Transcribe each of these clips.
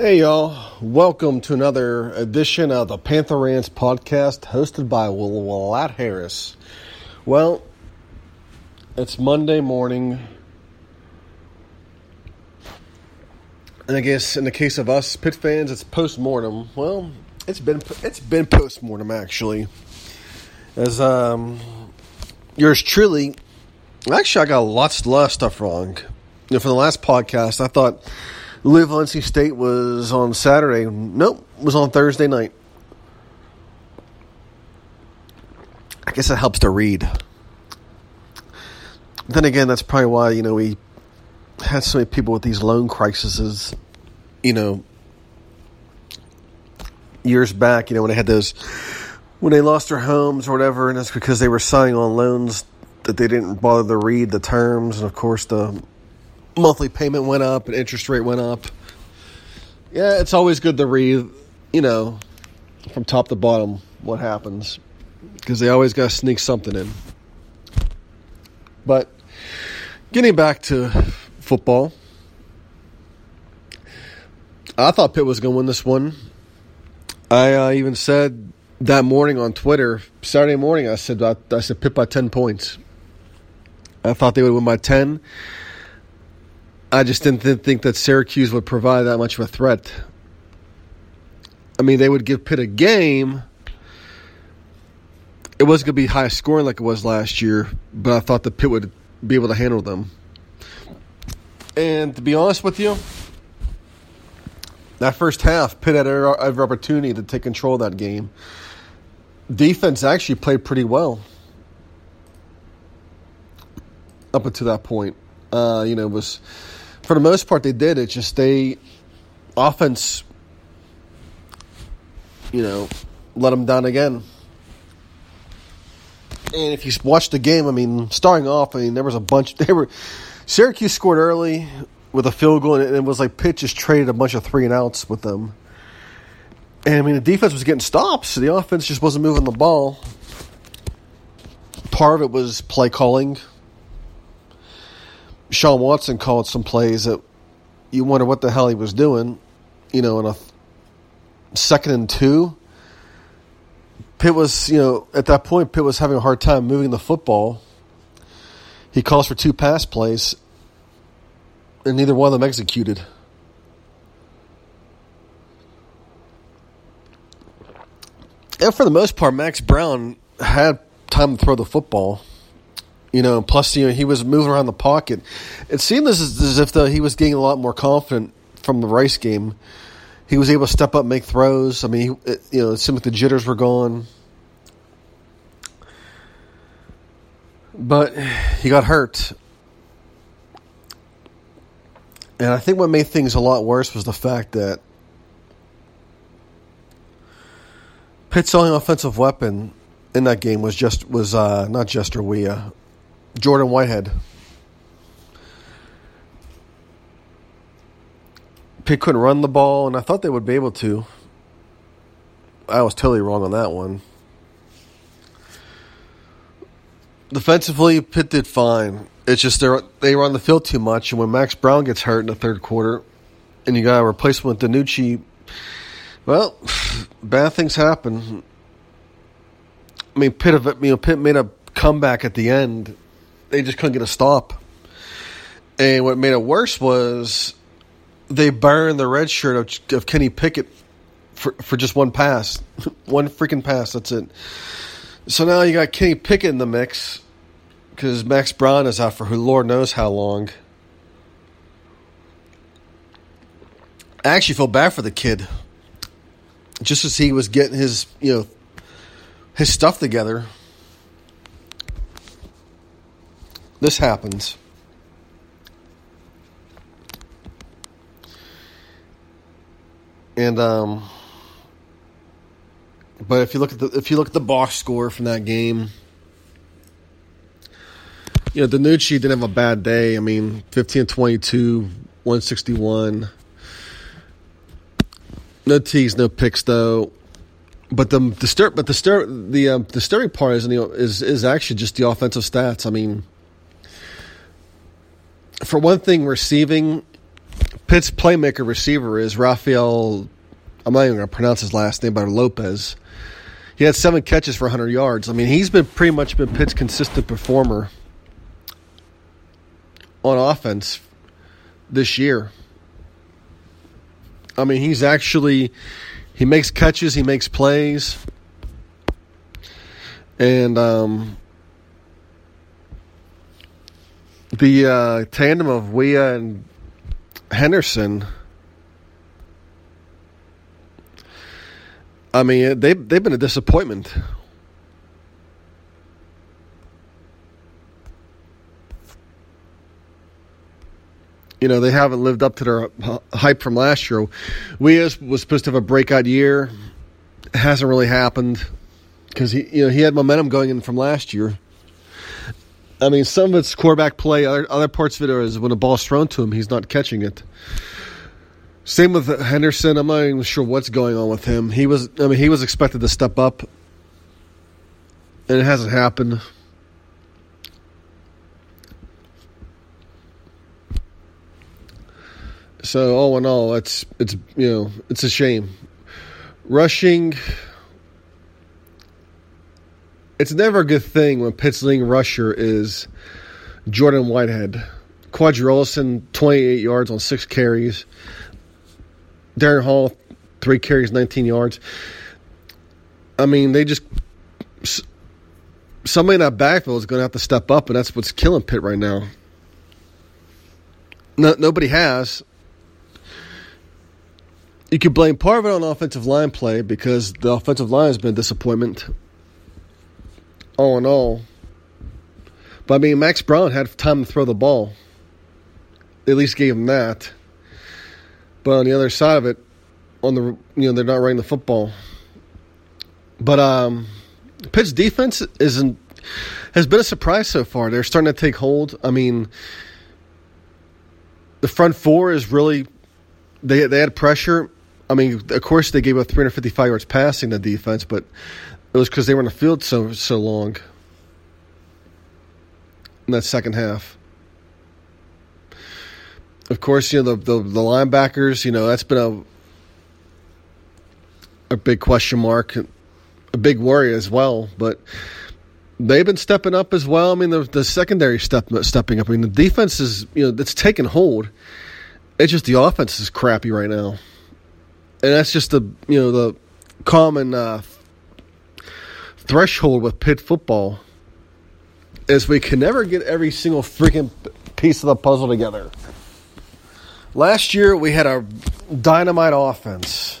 Hey, y'all. Welcome to another edition of the Panther Rants podcast hosted by Will Harris. Well, it's Monday morning. And I guess in the case of us Pitt fans, it's post mortem. Well, it's been it's been post mortem actually. As um, yours truly, actually, I got lots lot of stuff wrong. For the last podcast, I thought Louisville NC State was on Saturday. Nope, was on Thursday night. I guess it helps to read. Then again, that's probably why you know we had so many people with these loan crises. You know, years back, you know when they had those when they lost their homes or whatever, and it's because they were signing on loans that they didn't bother to read the terms, and of course the monthly payment went up and interest rate went up. Yeah, it's always good to read, you know, from top to bottom what happens because they always got to sneak something in. But getting back to football, I thought Pitt was going to win this one. I uh, even said that morning on Twitter, Saturday morning, I said I, I said Pitt by ten points. I thought they would win by ten. I just didn't think that Syracuse would provide that much of a threat. I mean, they would give Pitt a game. It wasn't going to be high scoring like it was last year, but I thought that Pitt would be able to handle them. And to be honest with you, that first half, Pitt had every opportunity to take control of that game. Defense actually played pretty well up until that point. Uh, you know, it was for the most part they did. It just they offense, you know, let them down again. And if you watch the game, I mean, starting off, I mean, there was a bunch. They were Syracuse scored early with a field goal, and it was like Pitt just traded a bunch of three and outs with them. And I mean, the defense was getting stops. So the offense just wasn't moving the ball. Part of it was play calling. Shawn Watson called some plays that you wonder what the hell he was doing. You know, in a second and two, Pitt was, you know, at that point, Pitt was having a hard time moving the football. He calls for two pass plays, and neither one of them executed. And for the most part, Max Browne had time to throw the football. You know, plus you know he was moving around the pocket. It seemed as, as if though he was getting a lot more confident from the Rice game. He was able to step up, make throws. I mean, he, it, you know, it seemed like the jitters were gone. But he got hurt. And I think what made things a lot worse was the fact that Pitt's only offensive weapon in that game was just was uh, not Jester Weah, Jordan Whitehead. Pitt couldn't run the ball, and I thought they would be able to. I was totally wrong on that one. Defensively, Pitt did fine. It's just they they were on the field too much, and when Max Browne gets hurt in the third quarter, and you got a replacement with DiNucci, well, bad things happen. I mean, Pitt, you know, Pitt made a comeback at the end they just couldn't get a stop. And what made it worse was they burned the red shirt of, of Kenny Pickett for, for just one pass, one freaking pass. That's it. So now you got Kenny Pickett in the mix because Max Browne is out for who Lord knows how long. I actually feel bad for the kid. Just as he was getting his, you know, his stuff together, this happens. And um but if you look at the if you look at the box score from that game, you know, DiNucci didn't have a bad day. I mean, 15 22, 161. No tees, no picks though. But the the stir, but the stir, the um, the stirring part is, you is is actually just the offensive stats. I mean, for one thing, receiving Pitt's playmaker receiver is Rafael. I'm not even going to pronounce his last name, but Lopez. He had seven catches for 100 yards. I mean, he's been pretty much been Pitt's consistent performer on offense this year. I mean, he's actually he makes catches, he makes plays, and um, the uh, tandem of Weah and Henderson. I mean, they they've been a disappointment. you know they haven't lived up to their hype from last year. We was supposed to have a breakout year, it hasn't really happened because he you know he had momentum going in from last year. I mean, some of it's quarterback play. Other other parts of it is when a ball's thrown to him, he's not catching it. Same with Henderson. I'm not even sure what's going on with him. He was I mean he was expected to step up, and it hasn't happened. So all in all, it's it's you know it's a shame. Rushing, it's never a good thing when Pitt's leading rusher is Jordan Whitehead. Qadree Ollison, 28 yards on six carries. Darrin Hall, three carries, 19 yards. I mean, they just somebody in that backfield is going to have to step up, and that's what's killing Pitt right now. No, nobody has you could blame part of it on offensive line play because the offensive line has been a disappointment. All in all. But I mean, Max Browne had time to throw the ball. At least gave him that. But on the other side of it, on the you know they're not running the football. But um, Pitt's defense isn't has been a surprise so far. They're starting to take hold. I mean, the front four is really they they had pressure. I mean, of course, they gave up 355 yards passing the defense, but it was because they were in the field so so long in that second half. Of course, you know the, the, the linebackers. You know that's been a a big question mark, a big worry as well. But they've been stepping up as well. I mean, the, the secondary step stepping up. I mean, the defense is you know it's taken hold. It's just the offense is crappy right now and that's just the you know the common uh, threshold with Pitt football is we can never get every single freaking piece of the puzzle together. Last year we had a dynamite offense.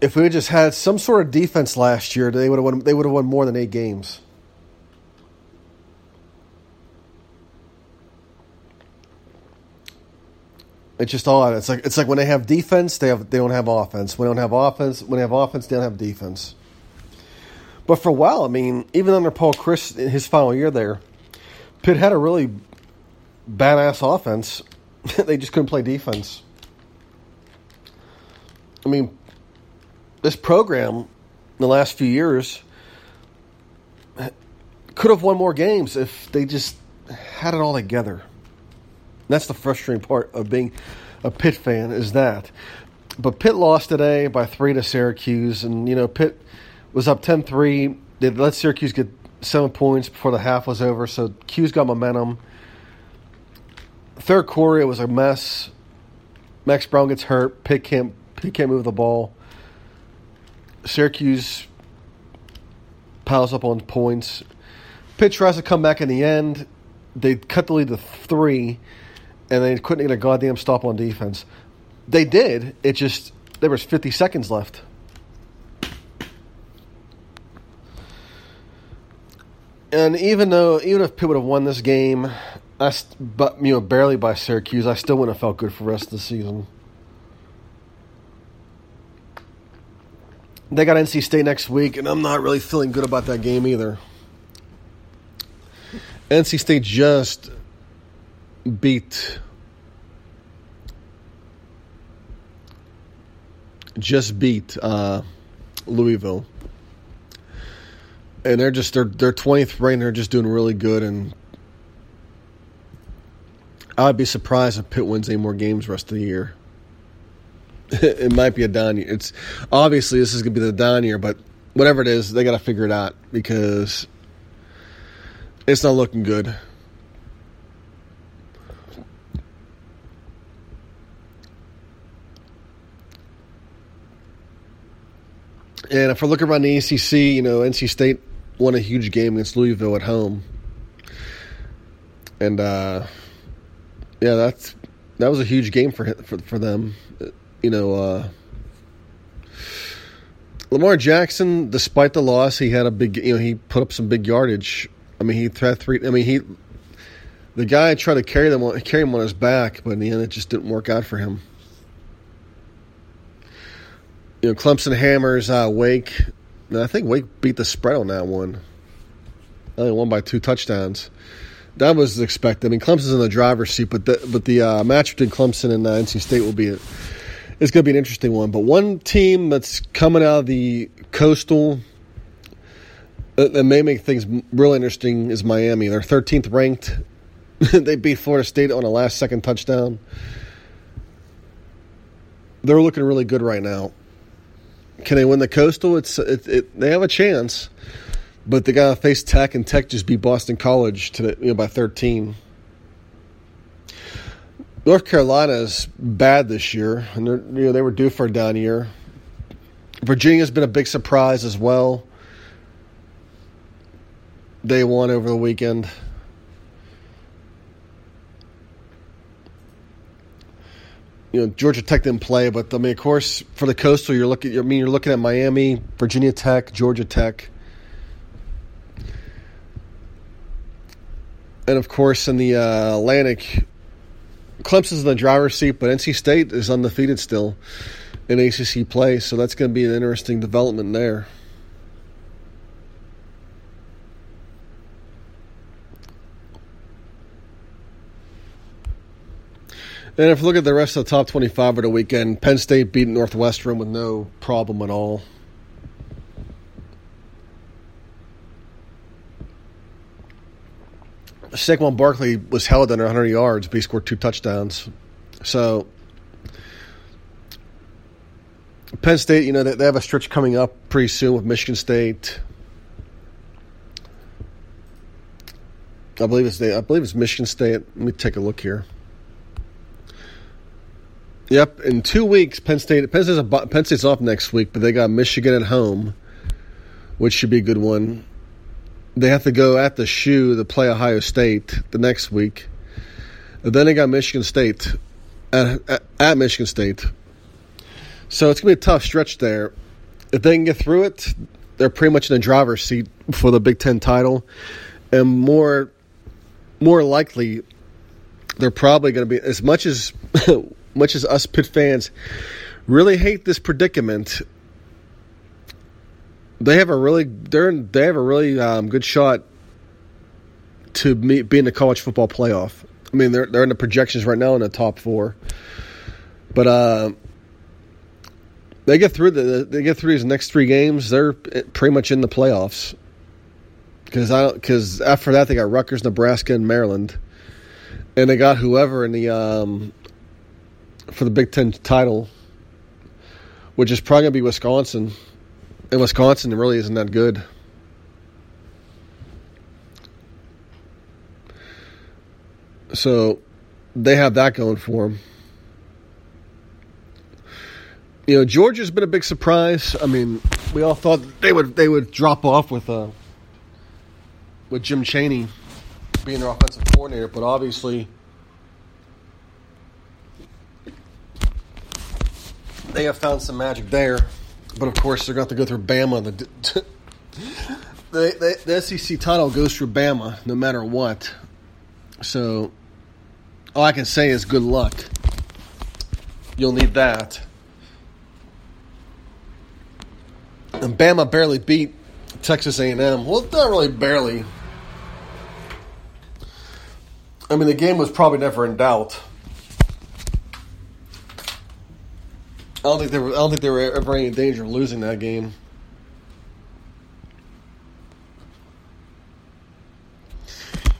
If we just had some sort of defense last year, they would have won. They would have won more than eight games. It's just odd. It's like it's like when they have defense, they have they don't have offense. When they don't have offense, when they have offense, they don't have defense. But for a while, I mean, even under Paul Chryst in his final year there, Pitt had a really badass offense. they just couldn't play defense. I mean, this program in the last few years could have won more games if they just had it all together. That's the frustrating part of being a Pitt fan is that. But Pitt lost today by three to Syracuse, and you know Pitt was up 10-3. They let Syracuse get seven points before the half was over, so 'Cuse got momentum. Third quarter, it was a mess. Max Browne gets hurt. Pitt can't Pitt can't move the ball. Syracuse piles up on points. Pitt tries to come back in the end. They cut the lead to three and they couldn't get a goddamn stop on defense. They did. It just there was 50 seconds left. And even though, even if Pitt would have won this game, I, but you know, barely by Syracuse, I still wouldn't have felt good for the rest of the season. They got NC State next week, and I'm not really feeling good about that game either. NC State just beat just beat uh, Louisville, and they're just they're they're twentieth ranked. They're just doing really good, and I'd be surprised if Pitt wins any more games the rest of the year. it might be a down year. It's obviously this is gonna be the down year, but whatever it is, they got to figure it out because it's not looking good. And if we're looking around the ACC, you know, NC State won a huge game against Louisville at home, and uh, yeah, that's that was a huge game for for for them. You know, uh, Lamar Jackson, despite the loss, he had a big. You know, he put up some big yardage. I mean, he had three. I mean, he the guy tried to carry them carry him on his back, but in the end, it just didn't work out for him you know, Clemson hammers uh, Wake. I think Wake beat the spread on that one. Only won by two touchdowns. That was expected. I mean, Clemson's in the driver's seat, but the but the uh, match between Clemson and uh, NC State will be a, it's going to be an interesting one. But one team that's coming out of the coastal that, that may make things really interesting is Miami. They're 13th ranked. they beat Florida State on a last second touchdown. They're looking really good right now. Can they win the Coastal? It's it, it, they have a chance, but they got to face Tech, and Tech just beat Boston College to you know by thirteen. North Carolina is bad this year, and you know they were due for a down year. Virginia's been a big surprise as well. They won over the weekend. You know Georgia Tech didn't play, but I mean, of course, for the Coastal, you're looking. I mean, you're looking at Miami, Virginia Tech, Georgia Tech, and of course, in the uh, Atlantic, Clemson's in the driver's seat, but NC State is undefeated still in ACC play, so that's going to be an interesting development there. And if you look at the rest of the top 25 of the weekend, Penn State beat Northwestern with no problem at all. Saquon Barkley was held under 100 yards, but he scored two touchdowns. So, Penn State, you know, they, have a stretch coming up pretty soon with Michigan State. I believe it's I believe it's Michigan State. Let me take a look here. Yep, in two weeks, Penn State Penn State's, a, Penn State's off next week, but they got Michigan at home, which should be a good one. They have to go at the shoe to play Ohio State the next week. And then they got Michigan State at, at, at Michigan State. So it's gonna be a tough stretch there. If they can get through it, they're pretty much in the driver's seat for the Big Ten title, and more more likely, they're probably going to be as much as much as us Pitt fans really hate this predicament, they have a really they're they have a really um, good shot to meet, be in the college football playoff. I mean, they're they're in the projections right now in the top four, but uh, they get through the they get through these next three games. They're pretty much in the playoffs because I because after that they got Rutgers, Nebraska, and Maryland, and they got whoever in the um, for the Big Ten title, which is probably going to be Wisconsin. And Wisconsin really isn't that good. So they have that going for them. You know, Georgia's been a big surprise. I mean, we all thought they would they would drop off with uh, with Jim Chaney being their offensive coordinator, but obviously they have found some magic there. But of course, they're going to to go through Bama. The, the, the SEC title goes through Bama no matter what. So all I can say is good luck. You'll need that. And Bama barely beat Texas A&M. Well, not really barely. I mean, the game was probably never in doubt. I don't think they were. I don't think they were ever in danger of losing that game.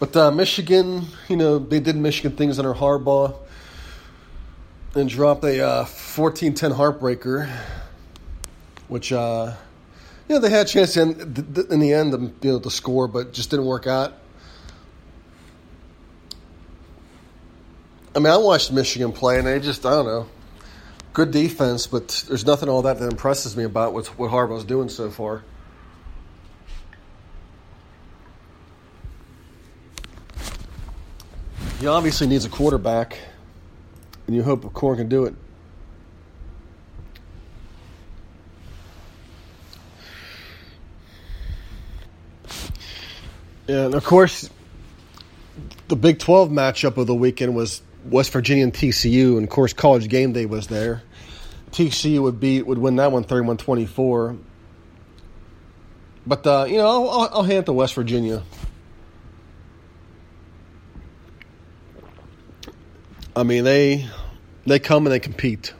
But uh, Michigan, you know, they did Michigan things under Harbaugh and dropped a uh, 14-10 heartbreaker, which, uh, you know, they had a chance in, in the end, you know, to score, but just didn't work out. I mean, I watched Michigan play, and they just, I don't know, good defense, but there's nothing all that that impresses me about what, what Harbaugh's doing so far. He obviously needs a quarterback, and you hope Corn can do it. And of course, the Big 12 matchup of the weekend was West Virginia and TCU, and of course, College Game Day was there. TCU would beat would win that one 31-24. But uh, you know, I'll, I'll hand it to West Virginia. I mean, they they come and they compete.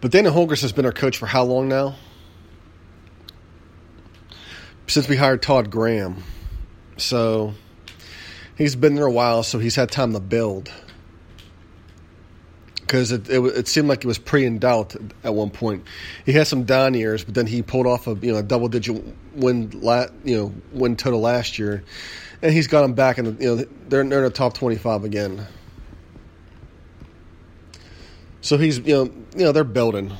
But Dana Holgorsen has been our coach for how long now? Since we hired Todd Graham. So he's been there a while, so he's had time to build. Because it, it, it seemed like it was pre in doubt at one point. He had some down years, but then he pulled off a you know a double digit win la, you know win total last year, and he's got them back in the you know they're, they're in the top twenty five again. So he's you know you know they're building.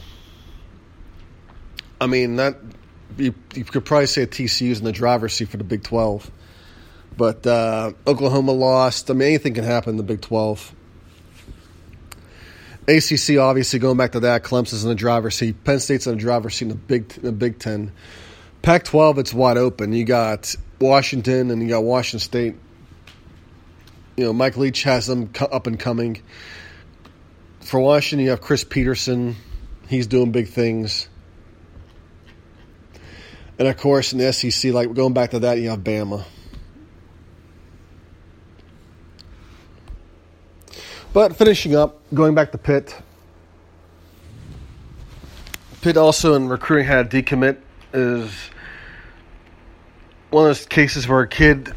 I mean that you, you could probably say TCU's in the driver's seat for the Big Twelve. But uh, Oklahoma lost. I mean, anything can happen in the Big 12. ACC, obviously, going back to that, Clemson's in the driver's seat. Penn State's in the driver's seat in the Big, in the Big Ten. Pac 12, it's wide open. You got Washington and you got Washington State. You know, Mike Leach has them up and coming. For Washington, you have Chris Petersen. He's doing big things. And of course, in the SEC, like going back to that, you have Bama. But finishing up, going back to Pitt. Pitt also in recruiting had a decommit is one of those cases where a kid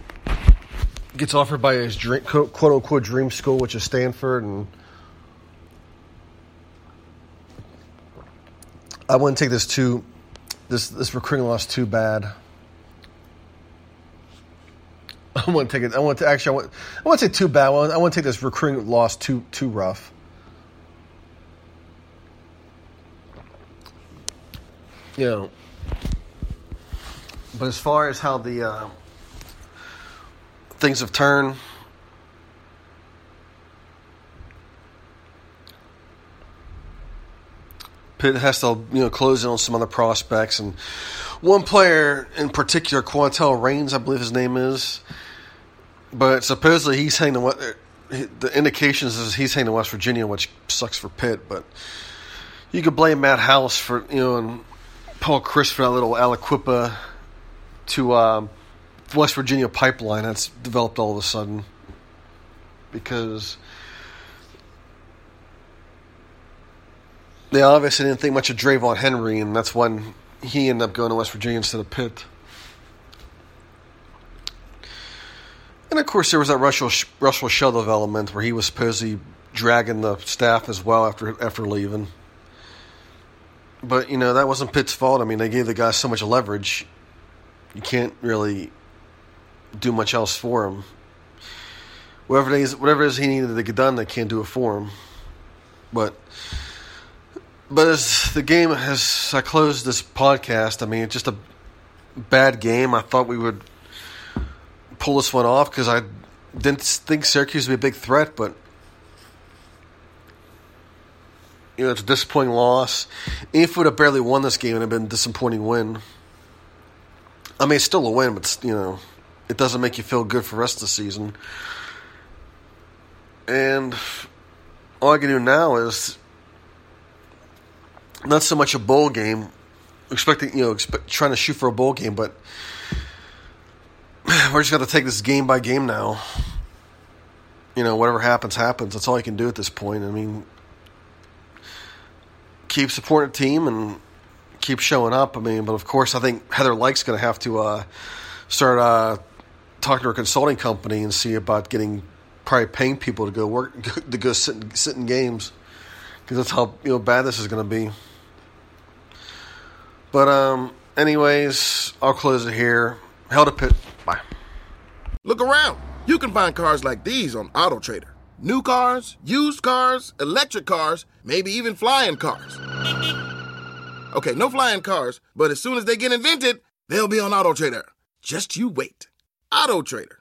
gets offered by his dream, quote, quote unquote dream school, which is Stanford, and I wouldn't take this too this this recruiting loss too bad. I want to take it. I want to actually. I want. I want to say too bad. I want, I want to take this recruiting loss too too rough. You know. But as far as how the uh, things have turned, Pitt has to you know close in on some other prospects and one player in particular, Quantel Rains, I believe his name is. But supposedly he's to what the indications is he's heading to West Virginia, which sucks for Pitt. But you could blame Matt House for you know and Paul Chryst for that little Aliquippa to um, West Virginia pipeline that's developed all of a sudden because they obviously didn't think much of Dravon Henry, and that's when he ended up going to West Virginia instead of Pitt. And of course, there was that Russell Russell Shell development where he was supposedly dragging the staff as well after after leaving. But you know that wasn't Pitt's fault. I mean, they gave the guy so much leverage, you can't really do much else for him. Whatever it is, whatever it is he needed to get done, they can't do it for him. But but as the game has, I closed this podcast, I mean, it's just a bad game. I thought we would pull this one off because I didn't think Syracuse would be a big threat, but You know, it's a disappointing loss. If we would have barely won this game, it would have been a disappointing win. I mean, it's still a win, but you know, it doesn't make you feel good for the rest of the season. And all I can do now is not so much a bowl game, expecting you know, expect, trying to shoot for a bowl game, but we're just going to take this game by game now. You know, whatever happens, happens. That's all I can do at this point. I mean, keep supporting the team and keep showing up. I mean, but of course, I think Heather Lyke's going to have to uh, start uh, talking to her consulting company and see about getting probably paying people to go work to go sit sit in games because that's how you know bad this is going to be. But um, anyways, I'll close it here. Held a Pitt. Bye. Look around. You can find cars like these on AutoTrader. New cars, used cars, electric cars, maybe even flying cars. Okay, no flying cars, but as soon as they get invented, they'll be on AutoTrader. Just you wait. AutoTrader.